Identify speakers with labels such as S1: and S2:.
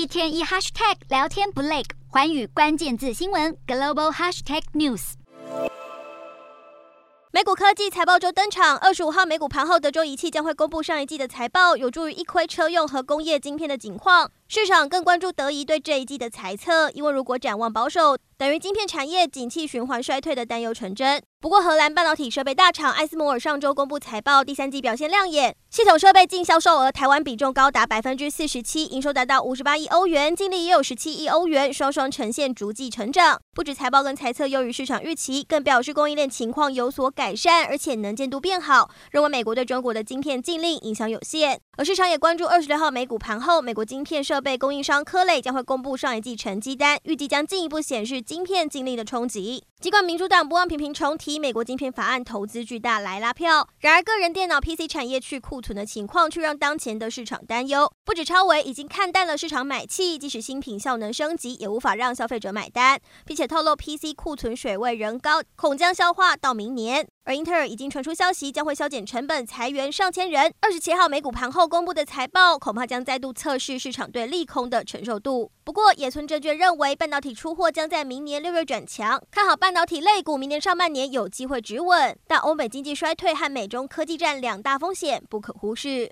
S1: 一天一 hashtag 聊天不累，环宇关键字新闻 global hashtag news。
S2: 美股科技财报周登场，二十五号美股盘后，德州仪器将会公布上一季的财报，有助于一窥车用和工业晶片的景况。市场更关注德仪对这一季的财测，因为如果展望保守，等于晶片产业景气循环衰退的担忧成真。不过，荷兰半导体设备大厂艾斯摩尔上周公布财报，第三季表现亮眼，系统设备净销售额台湾比重高达百分之四十七，营收达到五十八亿欧元，净利也有十七亿欧元，双双呈现逐季成长。不止财报跟财测优于市场预期，更表示供应链情况有所改善，而且能见度变好，认为美国对中国的晶片禁令影响有限。而市场也关注二十六号美股盘后，美国晶片设备供应商科磊将会公布上一季成绩单，预计将进一步显示晶片禁令的冲击。尽管民主党不忘频频重提美国晶片法案投资巨大来拉票，然而个人电脑 PC 产业去库存的情况却让当前的市场担忧。不止超维已经看淡了市场买气，即使新品效能升级，也无法让消费者买单，并且透露 PC 库存水位仍高，恐将消化到明年。而英特尔已经传出消息，将会削减成本，裁员上千人。二十七号美股盘后公布的财报，恐怕将再度测试市场对利空的承受度。不过，野村证券认为，半导体出货将在明年六月转强，看好半导体类股明年上半年有机会止稳。但欧美经济衰退和美中科技战两大风险不可忽视。